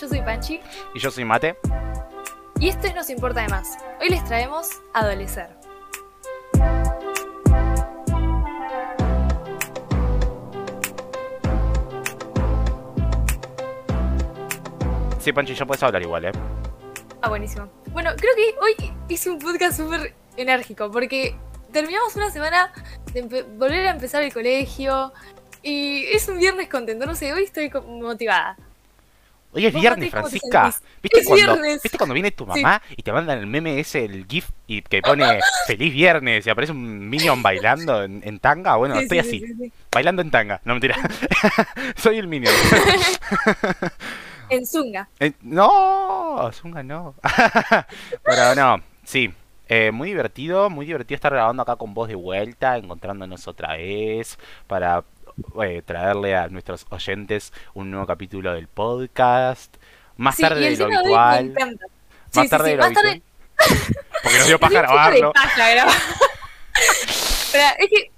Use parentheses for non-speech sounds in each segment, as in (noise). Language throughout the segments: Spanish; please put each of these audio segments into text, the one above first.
yo soy Panchi. Y yo soy Mate. Y esto es Nos Importa de Más. Hoy les traemos Adolecer. Sí, Panchi, ya puedes hablar igual, ¿eh? Ah, buenísimo. Bueno, creo que hoy hice un podcast súper enérgico porque terminamos una semana de volver a empezar el colegio y es un viernes contento. No sé, hoy estoy motivada. Hoy es viernes, Francisca. ¿Viste, cuando, ¿Viste cuando viene tu mamá y te mandan el meme ese, el GIF, y que pone feliz viernes y aparece un minion bailando en, tanga? Bueno, estoy así, bailando en tanga. No, mentira. (laughs) Soy el minion. (laughs) en Zunga. no, Zunga no. (laughs) Pero no, sí. Eh, muy divertido, muy divertido estar grabando acá con vos de vuelta, encontrándonos otra vez para eh, traerle a nuestros oyentes un nuevo capítulo del podcast. Más tarde de lo habitual. Más tarde de lo habitual. Porque nos (laughs) dio paja grabarlo. Pero es que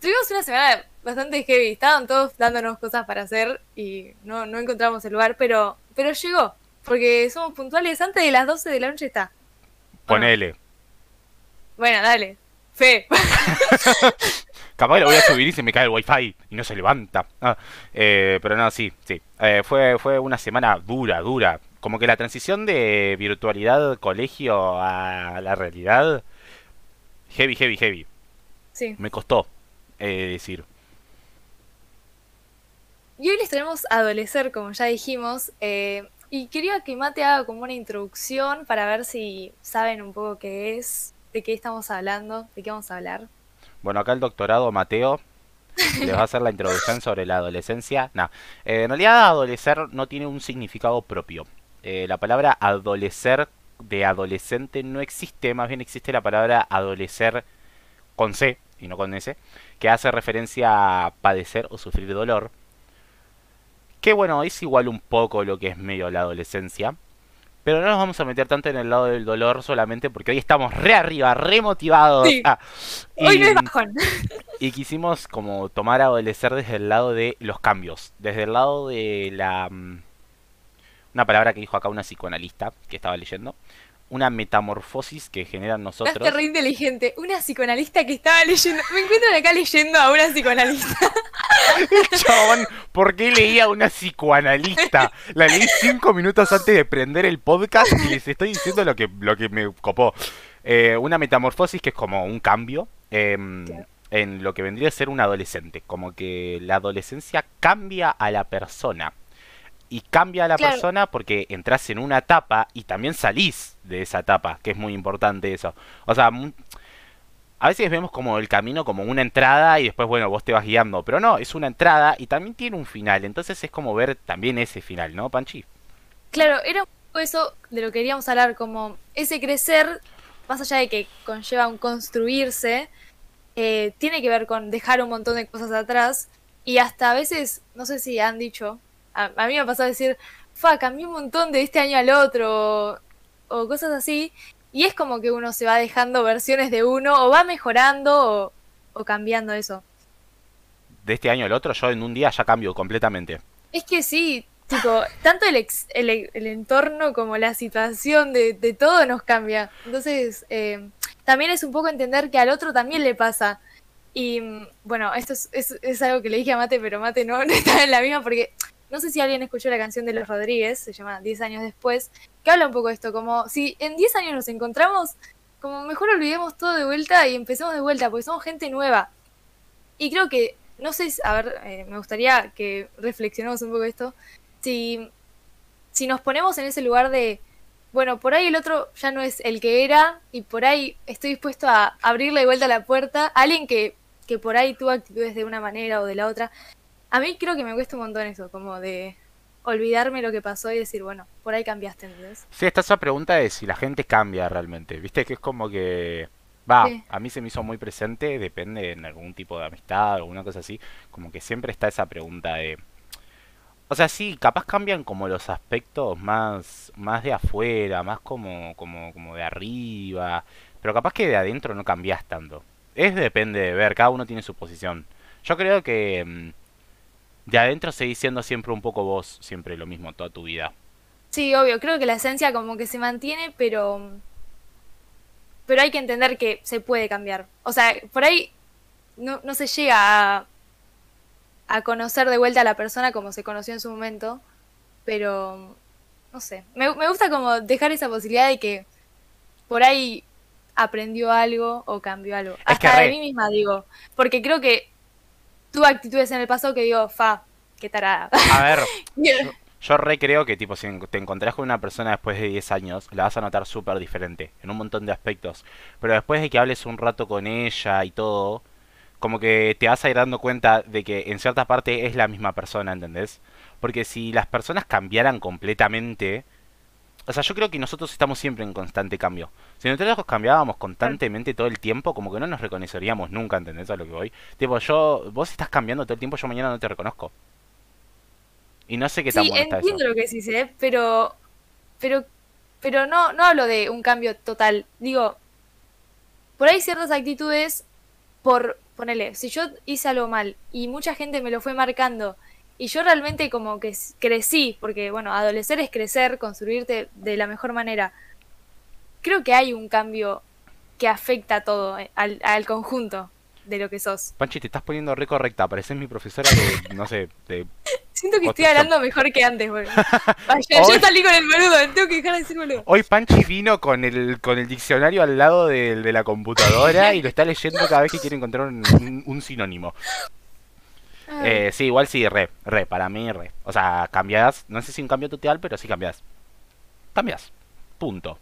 tuvimos una semana bastante heavy. Estaban todos dándonos cosas para hacer y no, no encontramos el lugar, pero, pero llegó. Porque somos puntuales. Antes de las 12 de la noche está. Ponele. Bueno, dale. Fe. (laughs) Capaz lo voy a subir y se me cae el wifi y no se levanta. Ah, eh, pero no, sí, sí. Eh, fue, fue una semana dura, dura. Como que la transición de virtualidad colegio a la realidad, heavy, heavy, heavy. Sí. Me costó eh, decir. Y hoy les tenemos Adolecer, como ya dijimos. y quería que Mate haga como una introducción para ver si saben un poco qué es, de qué estamos hablando, de qué vamos a hablar. Bueno, acá el doctorado Mateo les va a hacer la introducción (laughs) sobre la adolescencia. No, eh, en realidad adolecer no tiene un significado propio. Eh, la palabra adolecer de adolescente no existe, más bien existe la palabra adolecer con C y no con S, que hace referencia a padecer o sufrir dolor. Que bueno, es igual un poco lo que es medio la adolescencia. Pero no nos vamos a meter tanto en el lado del dolor solamente porque hoy estamos re arriba, re motivados. Ah, hoy no es bajón. (laughs) Y quisimos como tomar a adolecer desde el lado de los cambios, desde el lado de la... Mm, una palabra que dijo acá una psicoanalista que estaba leyendo, una metamorfosis que generan nosotros. Estás re inteligente. Una psicoanalista que estaba leyendo. Me encuentro acá leyendo a una psicoanalista. (laughs) Chabón, ¿por qué leía a una psicoanalista? La leí cinco minutos antes de prender el podcast y les estoy diciendo lo que, lo que me copó. Eh, una metamorfosis que es como un cambio. Em, en lo que vendría a ser un adolescente, como que la adolescencia cambia a la persona y cambia a la persona porque entras en una etapa y también salís de esa etapa, que es muy importante eso. O sea, a veces vemos como el camino como una entrada y después, bueno, vos te vas guiando, pero no, es una entrada y también tiene un final, entonces es como ver también ese final, ¿no, Panchi? Claro, era un poco eso de lo que queríamos hablar, como ese crecer, más allá de que conlleva un construirse, eh, tiene que ver con dejar un montón de cosas atrás y hasta a veces, no sé si han dicho, a, mí me ha pasado a decir, fa, cambié un montón de este año al otro, o, cosas así, y es como que uno se va dejando versiones de uno, o va mejorando, o, cambiando eso. De este año al otro, yo en un día ya cambio completamente. Es que sí, tipo, tanto el, el, entorno como la situación de, de todo nos cambia. Entonces, eh, también es un poco entender que al otro también le pasa. Y mm, bueno, esto es, es, es, algo que le dije a Mate, pero Mate no, (laughs) no está en la misma porque no sé si alguien escuchó la canción de Los Rodríguez, se llama 10 años después, que habla un poco de esto, como si en 10 años nos encontramos, como mejor olvidemos todo de vuelta y empecemos de vuelta, porque somos gente nueva. Y creo que, no sé, a ver, eh, me gustaría que reflexionemos un poco esto, si, si nos ponemos en ese lugar de, bueno, por ahí el otro ya no es el que era y por ahí estoy dispuesto a abrirle de vuelta la puerta a alguien que, que por ahí tuvo actitudes de una manera o de la otra. A mí creo que me cuesta un montón eso, como de olvidarme lo que pasó y decir, bueno, por ahí cambiaste, ¿entendés? Sí, está esa pregunta de si la gente cambia realmente. Viste que es como que... Va, a mí se me hizo muy presente, depende en algún tipo de amistad o alguna cosa así, como que siempre está esa pregunta de... O sea, sí, capaz cambian como los aspectos más, más de afuera, más como, como, como de arriba, pero capaz que de adentro no cambias tanto. Es depende de ver, cada uno tiene su posición. Yo creo que mm, de adentro seguís siendo siempre un poco vos, siempre lo mismo toda tu vida. Sí, obvio, creo que la esencia como que se mantiene, pero pero hay que entender que se puede cambiar. O sea, por ahí no, no se llega a, a conocer de vuelta a la persona como se conoció en su momento, pero no sé, me, me gusta como dejar esa posibilidad de que por ahí aprendió algo o cambió algo. Es que Hasta de re- mí misma digo, porque creo que tuve actitudes en el pasado que digo, fa, qué tarada. A ver, (laughs) yo re creo que tipo si te encontrás con una persona después de 10 años, la vas a notar súper diferente en un montón de aspectos. Pero después de que hables un rato con ella y todo, como que te vas a ir dando cuenta de que en cierta parte es la misma persona, ¿entendés? Porque si las personas cambiaran completamente, o sea, yo creo que nosotros estamos siempre en constante cambio. Si nosotros cambiábamos constantemente todo el tiempo, como que no nos reconoceríamos nunca, ¿entendés a lo que voy? Tipo, yo, vos estás cambiando todo el tiempo, yo mañana no te reconozco. Y no sé qué tan Sí, bueno está eso. entiendo lo que decís, ¿eh? pero, pero, pero no, no hablo de un cambio total. Digo, por ahí ciertas actitudes, por ponele, si yo hice algo mal y mucha gente me lo fue marcando y yo realmente como que crecí, porque bueno, adolecer es crecer, construirte de la mejor manera. Creo que hay un cambio que afecta a todo, eh, al, al conjunto de lo que sos. Panchi, te estás poniendo re correcta. Pareces mi profesora de, no sé, de... (laughs) Siento que estoy hablando mejor que antes. (laughs) Ay, yo, yo Hoy- salí con el boludo, tengo que dejar de decir boludo. Hoy Panchi vino con el, con el diccionario al lado de, la computadora (laughs) y lo está leyendo cada vez que quiere encontrar un, un- un sinónimo. Ay. Eh, sí, igual sí, re, re, para mí re. O sea, cambias, no sé si un cambio total, pero sí cambias. Cambias. Punto.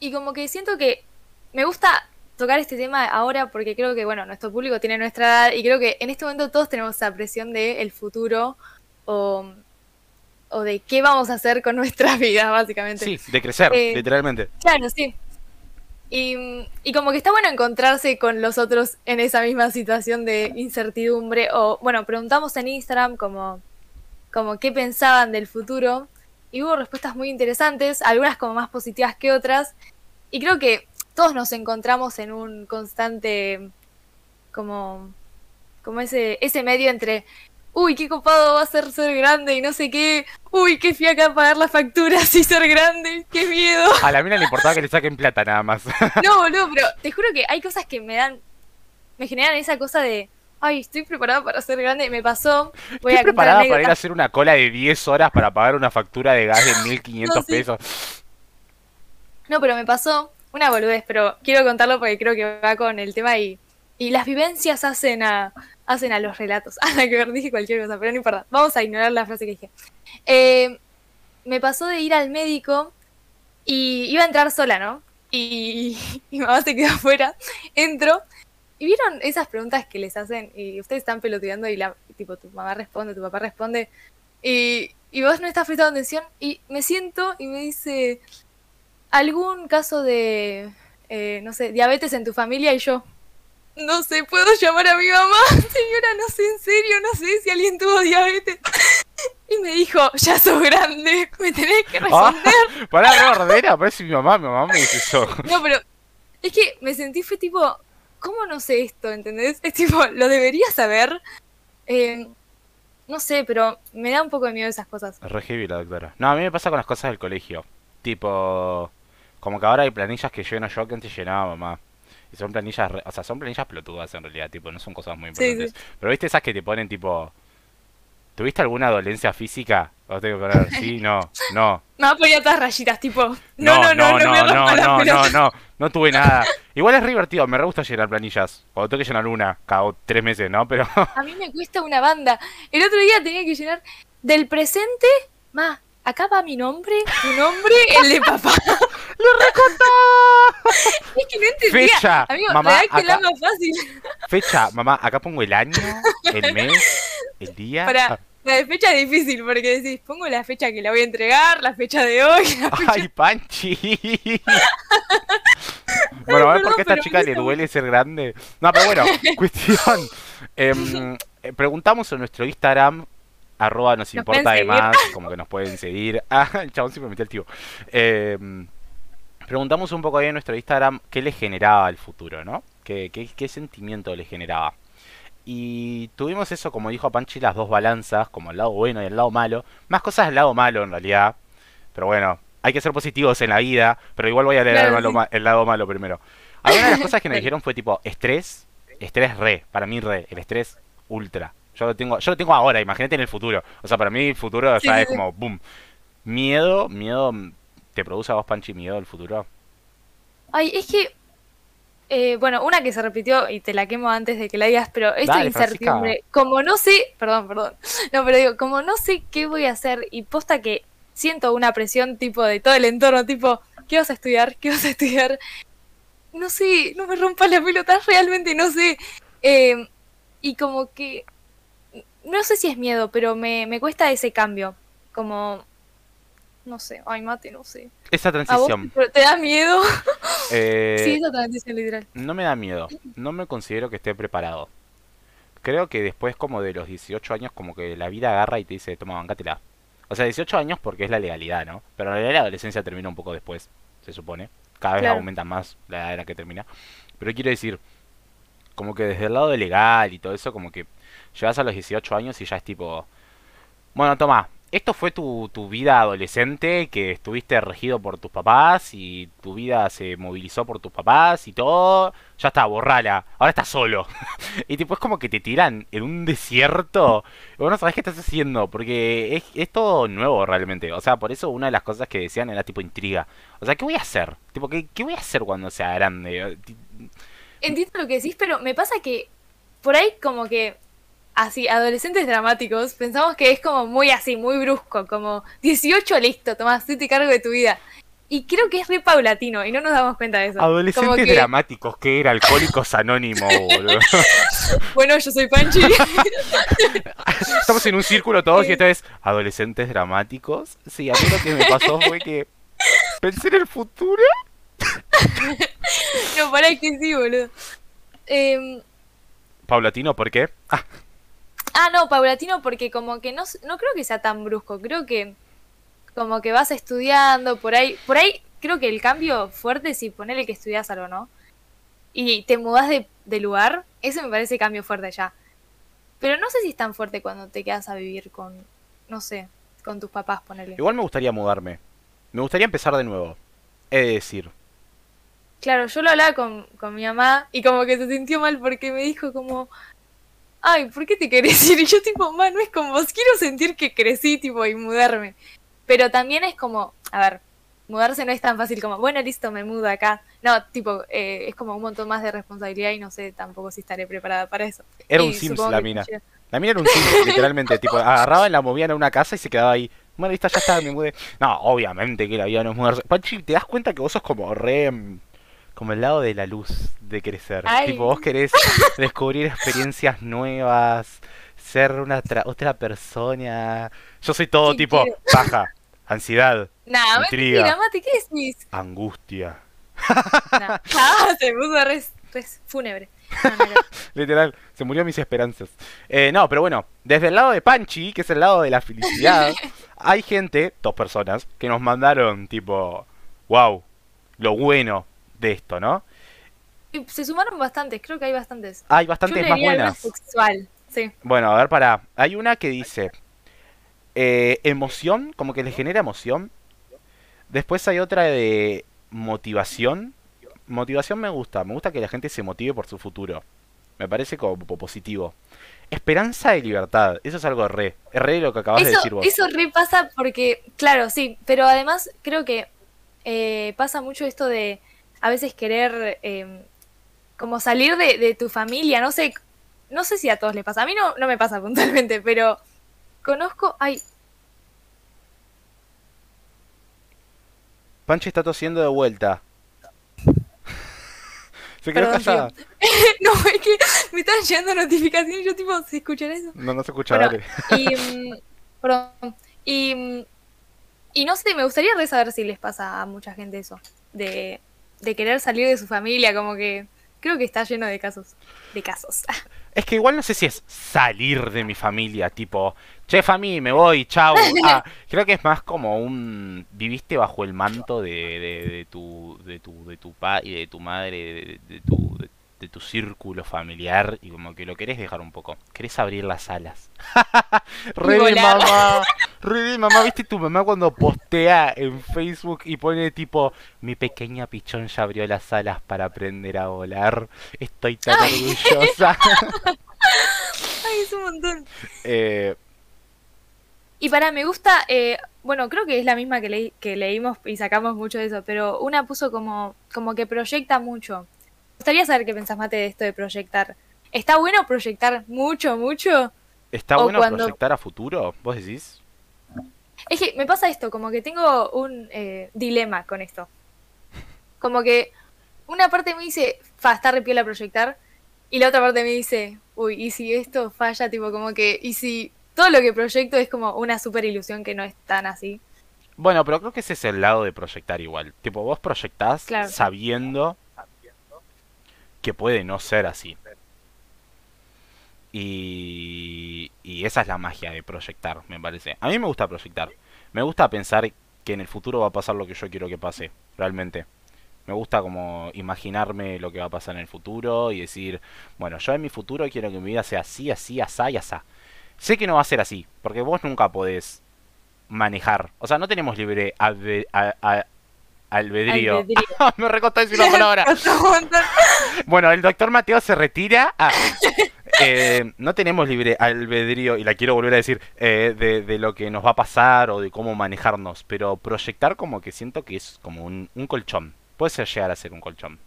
Y como que siento que me gusta tocar este tema ahora porque creo que, bueno, nuestro público tiene nuestra edad y creo que en este momento todos tenemos esa presión de el futuro o, o de qué vamos a hacer con nuestras (laughs) vidas, básicamente. Sí, de crecer, Eh, literalmente. Claro, sí. Y, como que está bueno encontrarse con los otros en esa misma situación de incertidumbre. O, bueno, preguntamos en Instagram como, como qué pensaban del futuro. Y hubo respuestas muy interesantes, algunas como más positivas que otras. Y creo que todos nos encontramos en un constante como, como ese, ese medio entre uy, qué copado va a ser ser grande y no sé qué, uy, qué fiaca pagar las facturas y ser grande, qué miedo. A la mina le importaba que le saquen plata nada más. (laughs) No, boludo, pero te juro que hay cosas que me dan, me generan esa cosa de, ay, estoy preparada para ser grande, me pasó, voy Estoy a preparada para ir a hacer una cola de 10 horas para pagar una factura de gas de 1500 (laughs) No, sí. pesos. No, pero me pasó una boludez, pero quiero contarlo porque creo que va con el tema y, y las vivencias hacen a, hacen a los relatos. (laughs) A la que ver, dije cualquier cosa, pero no importa. Vamos a ignorar la frase que dije. Eh, me pasó de ir al médico y iba a entrar sola, ¿no? (laughs) Y, mi mamá se quedó afuera. Entro y vieron esas preguntas que les hacen y ustedes están peloteando y la tipo tu mamá responde, tu papá responde y, y vos no estás prestando atención y me siento y me dice algún caso de eh, no sé, diabetes en tu familia y yo no sé, puedo llamar a mi mamá, (laughs) señora, no sé, en serio, no sé si alguien tuvo diabetes. Y me dijo, ya sos grande, me tenés que Ah, responder. (laughs) pará, re ordena, parece mi mamá, mi mamá me dice eso. No, pero es que me sentí, fue tipo, ¿cómo no sé esto? ¿Entendés? Es tipo, lo debería saber. Eh, no sé, pero me da un poco de miedo esas cosas. Re heavy la doctora. No, a mí me pasa con las cosas del colegio. Tipo, como que ahora hay planillas que lleno yo que antes llenaba mamá. Y son planillas, re- o sea, son planillas pelotudas en realidad, tipo, no son cosas muy Sí, importantes. Pero viste esas que te ponen tipo, ¿tuviste alguna dolencia física? O tengo que poner, sí, no, (laughs) no. Me va a poner otras rayitas, tipo, no, No, no, no, no, no, no, no, no, no, no tuve nada. Igual es re divertido, me re gusta llenar planillas. Cuando tengo que llenar una, cada tres meses, ¿no? Pero A mí me cuesta una banda. El otro día tenía que llenar del presente, ma, acá va mi nombre, tu nombre, el de papá. (laughs) (laughs) Es que no entendía. Fecha, Amigo, mamá, acá- más fácil. fecha, mamá, acá pongo el año, el mes, el día. Para, la de fecha es difícil porque decís, pongo la fecha que la voy a entregar, la fecha de hoy, fecha... ¡Ay, Panchi! (laughs) bueno, a ver por qué a esta chica le duele ser grande. No, pero bueno, cuestión. Em, eh, preguntamos en nuestro Instagram, arroba nos Nos importa pueden de seguir. más, (laughs) como que nos pueden seguir. (laughs) Ah, el chabón siempre metió el tío. Em, preguntamos un poco ahí en nuestro Instagram qué le generaba el futuro, ¿no? ¿Qué, qué, qué sentimiento le generaba? Y tuvimos eso, como dijo Panchi, las dos balanzas, como el lado bueno y el lado malo. Más cosas del lado malo en realidad. Pero bueno, hay que ser positivos en la vida, pero igual voy a leer Claro, el, malo sí. el lado malo primero. Algunas de las (laughs) cosas que me dijeron fue tipo estrés, estrés re, para mí re, el estrés ultra. Yo lo tengo, yo lo tengo ahora, imagínate en el futuro. O sea, para mí el futuro Sí, ya sí, es como boom. Miedo, miedo, ¿te produce a vos Panchi miedo el futuro? Ay, es que. eh, bueno, una que se repitió y te la quemo antes de que la digas, pero esta Dale, incertidumbre, como no sé, perdón, perdón, no, pero digo, como no sé qué voy a hacer y posta que siento una presión tipo de todo el entorno, tipo, ¿qué vas a estudiar? ¿Qué vas a estudiar? No sé, no me rompas la pelota, realmente no sé. Eh, y como que, no sé si es miedo, pero me, me cuesta ese cambio, como, no sé, ay, mate, no sé. Esa ¿A vos transición. te- da miedo? eh, (laughs) sí, esa transición literal. No me da miedo, no me considero que esté preparado. Creo que después como de los 18 años como que la vida agarra y te dice, toma, bancátela. O sea, 18 años porque es la legalidad, ¿no? Pero en realidad la adolescencia termina un poco después, se supone. Cada vez Claro. aumenta más la edad en la que termina. Pero quiero decir, como que desde el lado legal y todo eso, como que llegas a los 18 años y ya es tipo, bueno, toma, esto fue tu, tu vida adolescente, que estuviste regido por tus papás y tu vida se movilizó por tus papás y todo. Ya está, borrala. Ahora estás solo. (laughs) y tipo es como que te tiran en un desierto. (laughs) Y vos no sabés qué estás haciendo, porque es, es todo nuevo realmente. O sea, por eso una de las cosas que decían era tipo intriga. O sea, ¿qué voy a hacer? Tipo, ¿qué, qué voy a hacer cuando sea grande? Entiendo lo que decís, pero me pasa que por ahí como que así, adolescentes dramáticos, pensamos que es como muy así, muy brusco, como 18 listo, tomás, te cargo de tu vida. Y creo que es re paulatino y no nos damos cuenta de eso. Como Adolescentes que, dramáticos, que era alcohólicos anónimos, boludo. (laughs) bueno, yo soy Panchi. (laughs) Estamos en un círculo todos y esta vez, adolescentes dramáticos. Sí, a mí lo que me pasó fue que pensé en el futuro. (laughs) no, pará que sí, boludo. Em, Paulatino, ¿por qué? Ah, Ah, no, paulatino porque como que no, no creo que sea tan brusco, creo que como que vas estudiando por ahí, por ahí creo que el cambio fuerte es si ponele que estudias algo, ¿no? Y te mudás de, de lugar, ese me parece cambio fuerte ya. Pero no sé si es tan fuerte cuando te quedas a vivir con, no sé, con tus papás, ponele. igual me gustaría mudarme. Me gustaría empezar de nuevo. He de decir. Claro, yo lo hablaba con, con mi mamá y como que se sintió mal porque me dijo como, ay, ¿por qué te querés (laughs) ir? Y yo tipo, mamá, no es como vos, quiero sentir que crecí, tipo, y mudarme. Pero también es como, a ver, mudarse no es tan fácil como, bueno, listo, me mudo acá. No, tipo, eh, es como un montón más de responsabilidad y no sé tampoco si estaré preparada para eso. Era Y un Sims la mina. yo- La mina era un Sims, (laughs) literalmente. Tipo, agarraban, la movían a una casa y se quedaba ahí. Bueno, listo, ya está, me mudé. No, obviamente que la vida no es mudarse. Panchi, ¿te das cuenta que vos sos como re... Como el lado de la luz de crecer. Ay. Tipo, vos querés (laughs) descubrir experiencias nuevas, ser una tra- otra persona. Yo soy todo tipo quiero. baja, ansiedad, Nah, Intriga. ¿qué decís? angustia. Nah. Ah, se puso re, re fúnebre. No, no, no. (laughs) Literal, se murió mis esperanzas. Eh, no, pero bueno, desde el lado de Panchi, que es el lado de la felicidad, (laughs) hay gente, dos personas, que nos mandaron tipo, wow, lo bueno de esto, ¿no? Se sumaron bastantes, creo que hay bastantes. Hay Yo bastantes más leería alguna buenas. sexual, sí. Bueno, a ver, para. Hay una que dice eh, emoción, como que le genera emoción. Después hay otra de motivación. Motivación me gusta, me gusta que la gente se motive por su futuro. Me parece como positivo. Esperanza y libertad, eso es algo re. Es re lo que acabas de decir vos. eso re pasa porque, claro, sí, pero además creo que eh, pasa mucho esto de a veces querer eh, como salir de, de tu familia, no sé, no sé si a todos les pasa, a mí no, no me pasa (laughs) puntualmente, pero conozco, ay, Panchi está tosiendo de vuelta. (laughs) Se quedó Perdón, callada. (laughs) no, es que me están llegando notificaciones yo tipo, ¿se escuchará eso? No, no se escucha, Bueno, dale. Y, mm, perdón, y, mm, y no sé, me gustaría saber si les pasa a mucha gente eso, de, de querer salir de su familia, como que creo que está lleno de casos, de casos. (laughs) Es que igual no sé si es salir de mi familia, tipo, che, fami, me voy, chau. (laughs) Ah, creo que es más como un viviste bajo el manto de, de, de tu de tu de tu pa y de tu madre, de, de tu de, de tu círculo familiar y como que lo querés dejar un poco. Querés abrir las alas. (laughs) re de mamá. (laughs) Re de mamá. ¿Viste tu mamá cuando postea en Facebook y pone tipo, mi pequeña pichón ya abrió las alas para aprender a volar? Estoy tan orgullosa. (laughs) Ay, es un montón. Eh, Y para, me gusta, eh, bueno, creo que es la misma que, leí- que leímos y sacamos mucho de eso, pero una puso como, como que proyecta mucho. Me gustaría saber qué pensás, Mate, de esto de proyectar. ¿Está bueno proyectar mucho, mucho? ¿Está bueno cuando- proyectar a futuro? ¿Vos decís? Es que me pasa esto, como que tengo un eh, dilema con esto. Como que una parte me dice, fa, está re piola proyectar, y la otra parte me dice, uy, ¿y si esto falla? Tipo, como que, ¿y si todo lo que proyecto es como una super ilusión que no es tan así? Bueno, pero creo que ese es el lado de proyectar igual. Tipo, vos proyectás Claro. sabiendo que puede no ser así. Y, y esa es la magia de proyectar, me parece. A mí me gusta proyectar. Me gusta pensar que en el futuro va a pasar lo que yo quiero que pase, realmente. Me gusta como imaginarme lo que va a pasar en el futuro y decir, bueno, yo en mi futuro quiero que mi vida sea así, así, asá y asá. Sé que no va a ser así, porque vos nunca podés manejar. O sea, no tenemos libre albe- a- a- albedrío. Albedrío. (laughs) Me recostó decir una palabra. Bueno, el doctor Mateo se retira. Ah, eh, no tenemos libre albedrío, y la quiero volver a decir, eh, de, de lo que nos va a pasar o de cómo manejarnos. Pero proyectar como que siento que es como un, un colchón. Puede ser llegar a ser un colchón.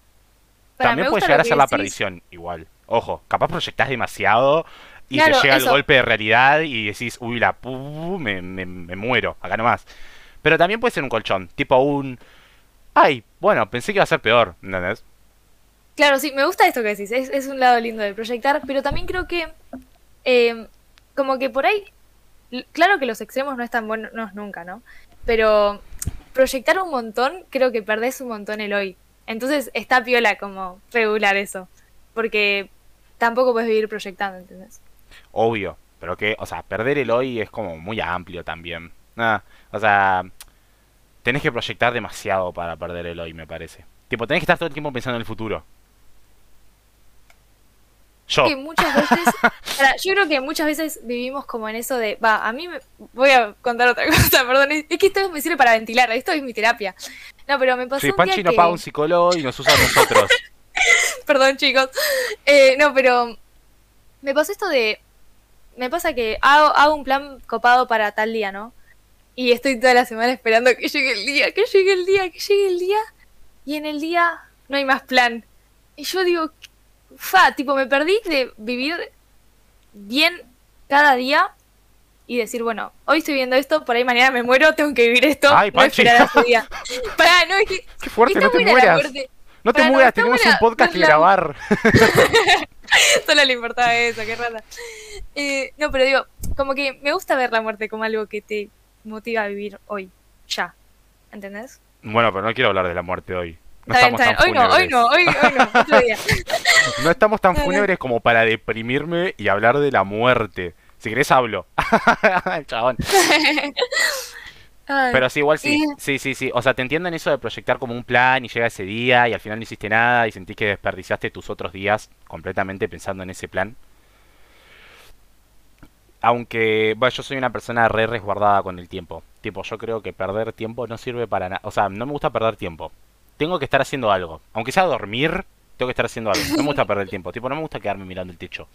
También puede llegar a ser la perdición, igual. Ojo, capaz proyectás demasiado y Claro, te llega el golpe de realidad y decís, uy, la pu, me, me, me muero, acá nomás. Pero también puede ser un colchón, tipo un... Ay, bueno, pensé que iba a ser peor, ¿entendés? Claro, sí, me gusta esto que decís, es, es un lado lindo de proyectar, pero también creo que, eh, como que por ahí, claro que los extremos no están buenos nunca, ¿no? Pero proyectar un montón, creo que perdés un montón el hoy. Entonces está piola como regular eso, porque tampoco puedes vivir proyectando, ¿entendés? Obvio, pero que, o sea, perder el hoy es como muy amplio también. Ah, o sea, tenés que proyectar demasiado para perder el hoy, me parece. Tipo, tenés que estar todo el tiempo pensando en el futuro. Yo, que muchas veces, (laughs) yo creo que muchas veces vivimos como en eso de, va, a mí me, voy a contar otra (laughs) cosa, perdón, es es que esto me sirve para ventilar, esto es mi terapia. No, pero me pasó un Panchi día no que, paga un psicólogo y nos usa a nosotros. (laughs) perdón chicos, Eh, no, pero me pasó esto de, me pasa que hago, hago un plan copado para tal día, ¿no? Y estoy toda la semana esperando que llegue el día, que llegue el día, que llegue el día, y en el día no hay más plan. Y yo digo, fa, tipo, me perdí de vivir bien cada día y decir, bueno, hoy estoy viendo esto, por ahí mañana me muero, tengo que vivir esto, Ay, no esperar a día. (laughs) Pará, no, es que Qué fuerte, no te mueras. No te Pará, mueras, tenemos buena, un podcast que la- grabar. (laughs) Solo le importaba eso, qué rara. Eh, no, pero digo, como que me gusta ver la muerte como algo que te motiva a vivir hoy, ya. ¿Entendés? Bueno, pero no quiero hablar de la muerte hoy. No Está bien, estamos está bien. Hoy no, hoy fúnebres. no, hoy, hoy no, otro día. (laughs) No estamos tan fúnebres como para deprimirme y hablar de la muerte. Si querés hablo. (laughs) Chabón. (laughs) Ay, Pero sí, igual sí. Y- Sí, sí, sí. O sea, te entiendo en eso de proyectar como un plan y llega ese día y al final no hiciste nada y sentís que desperdiciaste tus otros días completamente pensando en ese plan. Aunque, bueno, yo soy una persona re resguardada con el tiempo. Tipo, yo creo que perder tiempo no sirve para nada. O sea, no me gusta perder tiempo. Tengo que estar haciendo algo. Aunque sea dormir, tengo que estar haciendo algo. No me gusta perder tiempo. Tipo, no me gusta quedarme mirando el techo.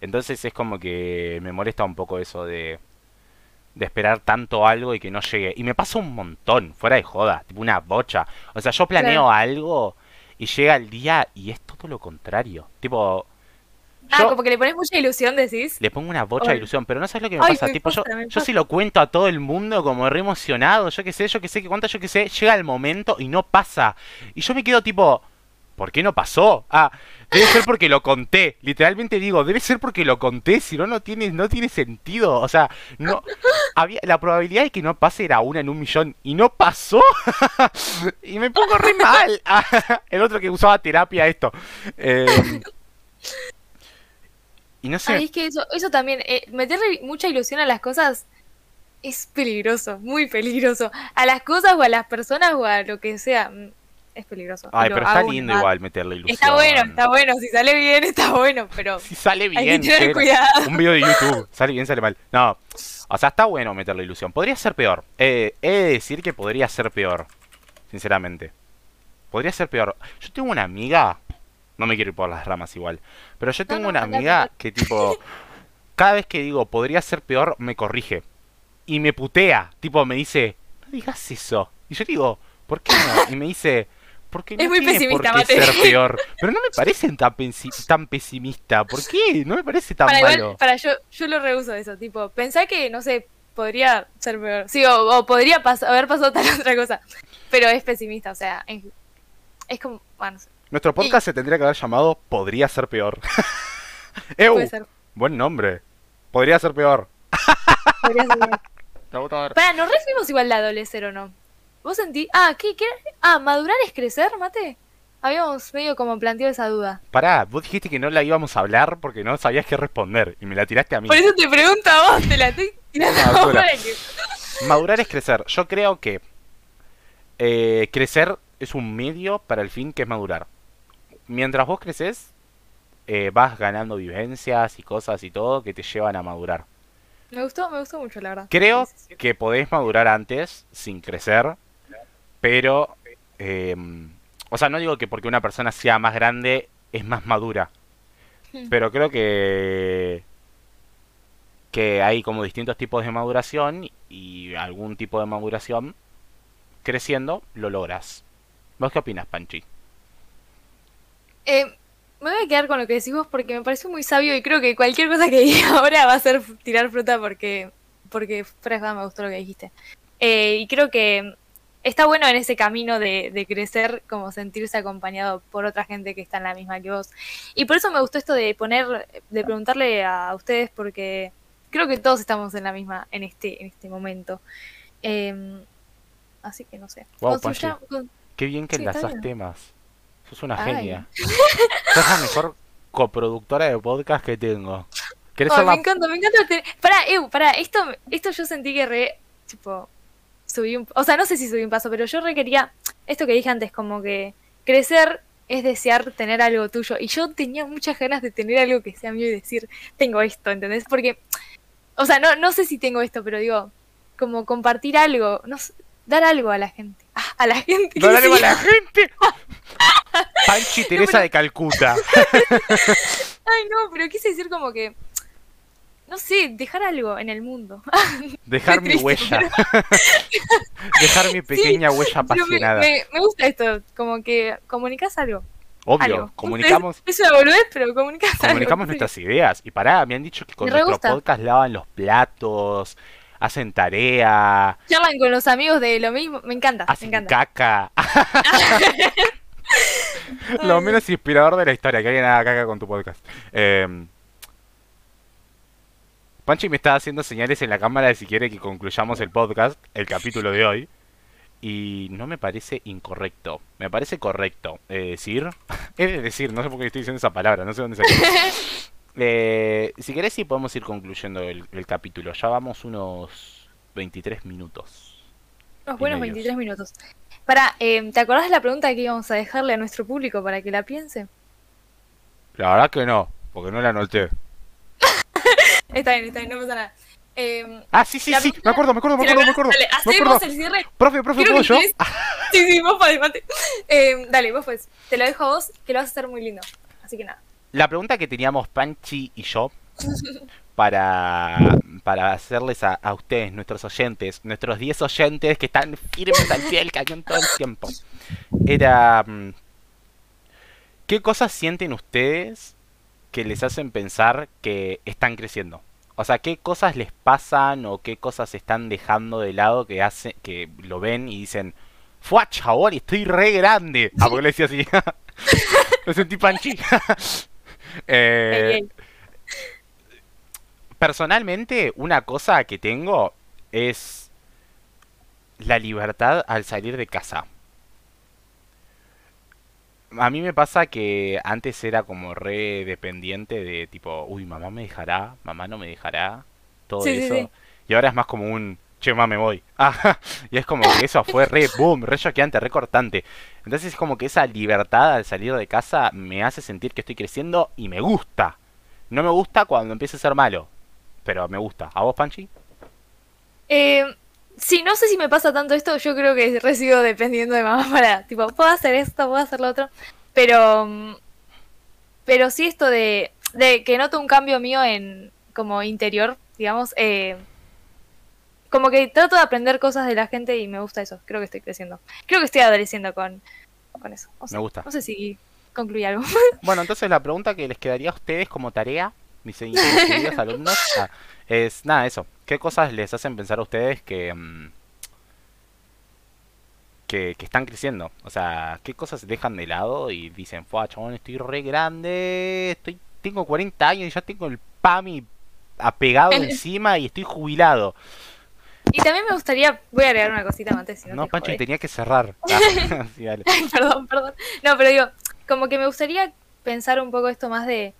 Entonces es como que me molesta un poco eso de, de esperar tanto algo y que no llegue. Y me pasa un montón, fuera de joda, tipo una bocha. O sea, yo planeo Claro. algo y llega el día y es todo lo contrario. Tipo, ah, yo como que le pones mucha ilusión, decís. le pongo una bocha de ilusión, pero no sabes lo que me Ay, pasa. me tipo, yo, pasa, yo si lo cuento a todo el mundo como re emocionado, yo qué sé, yo qué sé, qué cuánto, yo qué sé, llega el momento y no pasa. Y yo me quedo tipo, ¿por qué no pasó? Ah, debe ser porque lo conté. Literalmente digo, debe ser porque lo conté, si no, no tiene, no tiene sentido. O sea, no. Había, la probabilidad de que no pase era una en un millón. Y no pasó. (laughs) y me pongo re mal. Ah, (laughs) el otro que usaba terapia esto. Eh, y no sé. Ay, es que eso, eso también, eh, meterle mucha ilusión a las cosas es peligroso, muy peligroso. A las cosas o a las personas o a lo que sea. Mm, es peligroso. Ay, pero está una lindo edad. igual meterle ilusión. Está bueno, está bueno. Si sale bien, (laughs) está bueno, pero Si sale hay bien, que tener cero. cuidado. un video de YouTube, sale bien, sale mal. No, o sea, está bueno meterle ilusión. Podría ser peor. Eh, he de decir que podría ser peor, sinceramente. Podría ser peor. Yo tengo una amiga, no me quiero ir por las ramas igual, pero yo tengo no, una amiga que tipo, cada vez que digo podría ser peor, me corrige. Y me putea, tipo me dice, no digas eso. Y yo digo, ¿por qué no? Y me dice, porque (laughs) no Es muy tiene pesimista, por qué Mate. ser peor. (laughs) Pero no me parece tan, pensi- tan pesimista. ¿Por qué? No me parece tan Para malo. para yo, yo lo rehuso eso, tipo, pensá que, no sé, podría ser peor. Sí, o, o podría pas- haber pasado tal (laughs) otra cosa. Pero es pesimista, o sea, es, es como, bueno, no sé, Nuestro podcast se tendría que haber llamado Podría ser peor. (laughs) Ser. buen nombre. Podría ser peor. Podría ser peor. (laughs) Para, ¿nos recibimos igual de adolescente o no? ¿Vos sentí? Ah, ¿qué, qué? Ah, ¿madurar es crecer, mate? Habíamos medio como planteado esa duda. Pará, vos dijiste que no la íbamos a hablar porque no sabías qué responder y me la tiraste a mí. Por eso te pregunto a vos, te la estoy tirando Ah, a vos que- Madurar es crecer. Yo creo que eh, crecer es un medio para el fin que es madurar. Mientras vos creces, eh, vas ganando vivencias y cosas y todo que te llevan a madurar. Me gustó, me gustó mucho, la verdad. Creo Sí, sí, sí. que podés madurar antes sin crecer, pero... eh, o sea, no digo que porque una persona sea más grande es más madura, Hmm. pero creo que que hay como distintos tipos de maduración y algún tipo de maduración creciendo lo logras. ¿Vos qué opinas, Panchi? Eh, me voy a quedar con lo que decís vos porque me pareció muy sabio y creo que cualquier cosa que (laughs) diga ahora va a ser tirar fruta porque, porque joda me gustó lo que dijiste. Eh, y creo que está bueno en ese camino de, de crecer, como sentirse acompañado por otra gente que está en la misma que vos. Y por eso me gustó esto de poner, de preguntarle a ustedes porque creo que todos estamos en la misma en este, en este momento. Eh, así que no sé. Wow, con- Qué bien que Sí, enlazás temas. Sos una Ay. genia. (laughs) Sos la mejor coproductora de podcast que tengo. ¿Querés Ay, ser me la- encanta, me encanta. tener- Pará, Eu, pará, esto, esto yo sentí que re, tipo, subí un... O sea, no sé si subí un paso, pero yo re quería, esto que dije antes, como que crecer es desear tener algo tuyo. Y yo tenía muchas ganas de tener algo que sea mío y decir, tengo esto, ¿entendés? Porque, o sea, no, no sé si tengo esto, pero digo, como compartir algo, no sé, dar algo a la gente. Ah, a la gente. ¡No ¿qué dale a la gente! (laughs) Panchi Teresa de Calcuta. (laughs) Ay, no, pero quise decir como que, no sé, dejar algo en el mundo. (laughs) (laughs) Dejar mi huella. Dejar mi pequeña huella me, apasionada. me- me gusta esto, como que comunicas algo. Obvio, algo. comunicamos, Es, es boludez, pero comunicas comunicamos algo. nuestras ideas. Y pará, me han dicho que con Me nuestro gusta. podcast lavan los platos, hacen tarea, Charlan con los amigos de lo mismo. Me encanta, me hacen encanta. caca. Lo menos inspirador de la historia, que alguien haga caca con tu podcast. Eh, Panchi me está haciendo señales en la cámara de si quiere que concluyamos el podcast, el capítulo de hoy. Y no me parece incorrecto. Me parece correcto. eh, decir. (laughs) Es de decir, no sé por qué estoy diciendo esa palabra, no sé dónde salió. (laughs) Eh, si querés, sí podemos ir concluyendo el, el capítulo. Ya vamos unos 23 minutos. Unos buenos medios. 23 minutos. Para, ¿te acordás de la pregunta que íbamos a dejarle a nuestro público para que la piense? La verdad que no, porque no la anoté. (laughs) Está bien, está bien, no pasa nada. Eh, Ah, sí, sí, sí, me acuerdo, me acuerdo, me ¿te la acuerdo, me acuerdo. Dale, Me acuerdo. el cierre. Profe, profe, ¿puedo yo? quieres- (laughs) Sí, sí, vos mate. Eh, dale, vos pues. Te lo dejo a vos, que lo vas a hacer muy lindo. Así que nada. La pregunta que teníamos Panchi y yo (laughs) para, para hacerles a, a ustedes, nuestros oyentes, nuestros 10 oyentes que están firmes al pie del cañón todo el tiempo, era... mm, ¿Qué cosas sienten ustedes que les hacen pensar que están creciendo? O sea, ¿qué cosas les pasan o qué cosas están dejando de lado que hace, que lo ven y dicen, ¡Fua, chabón! Estoy re grande. Ah, porque le decía así. (laughs) (laughs) Lo sentí panchi. Eh. Personalmente, una cosa que tengo es la libertad al salir de casa. A mí me pasa que antes era como re dependiente de tipo, uy, mamá me dejará, mamá no me dejará, todo Sí, eso. sí. Y ahora es más como un, che, ma, me voy. (laughs) Ah, y es como que eso fue re boom, re choqueante, re cortante. Entonces es como que esa libertad al salir de casa me hace sentir que estoy creciendo y me gusta. No me gusta cuando empieza a ser malo, pero me gusta. ¿A vos, Panchi? Eh, sí, no sé si me pasa tanto esto, yo creo que resigo dependiendo de mamá para, tipo, puedo hacer esto, puedo hacer lo otro, pero, mm, pero sí esto de, de que noto un cambio mío en, como interior, digamos, eh, como que trato de aprender cosas de la gente y me gusta eso, creo que estoy creciendo. Creo que estoy adoleciendo con, con eso. O sea, Me gusta. No sé si concluí algo. Bueno, entonces la pregunta que les quedaría a ustedes como tarea, mis, queridos alumnos, ah, es nada, eso. ¿Qué cosas les hacen pensar a ustedes que, mm, que, que están creciendo? O sea, ¿qué cosas dejan de lado y dicen, fue chabón, estoy re grande, estoy, tengo 40 años y ya tengo el PAMI apegado encima y estoy jubilado? Y también me gustaría, voy a agregar una cosita más, si no, No, te Pancho, y tenía que cerrar. (laughs) Ah, (laughs) sí, perdón, perdón. No, pero digo, como que me gustaría pensar un poco esto más de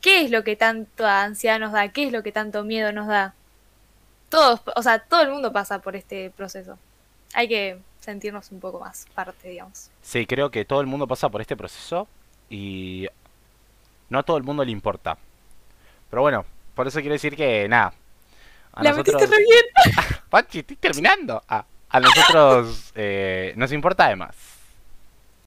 qué es lo que tanto ansiedad nos da, qué es lo que tanto miedo nos da. Todos, o sea, todo el mundo pasa por este proceso. Hay que sentirnos un poco más parte, digamos. Sí, creo que todo el mundo pasa por este proceso y no a todo el mundo le importa. Pero bueno, por eso quiero decir que nada. A La nosotros... metiste re bien. (laughs) Pachi, estoy terminando. Ah, a nosotros eh, nos importa además.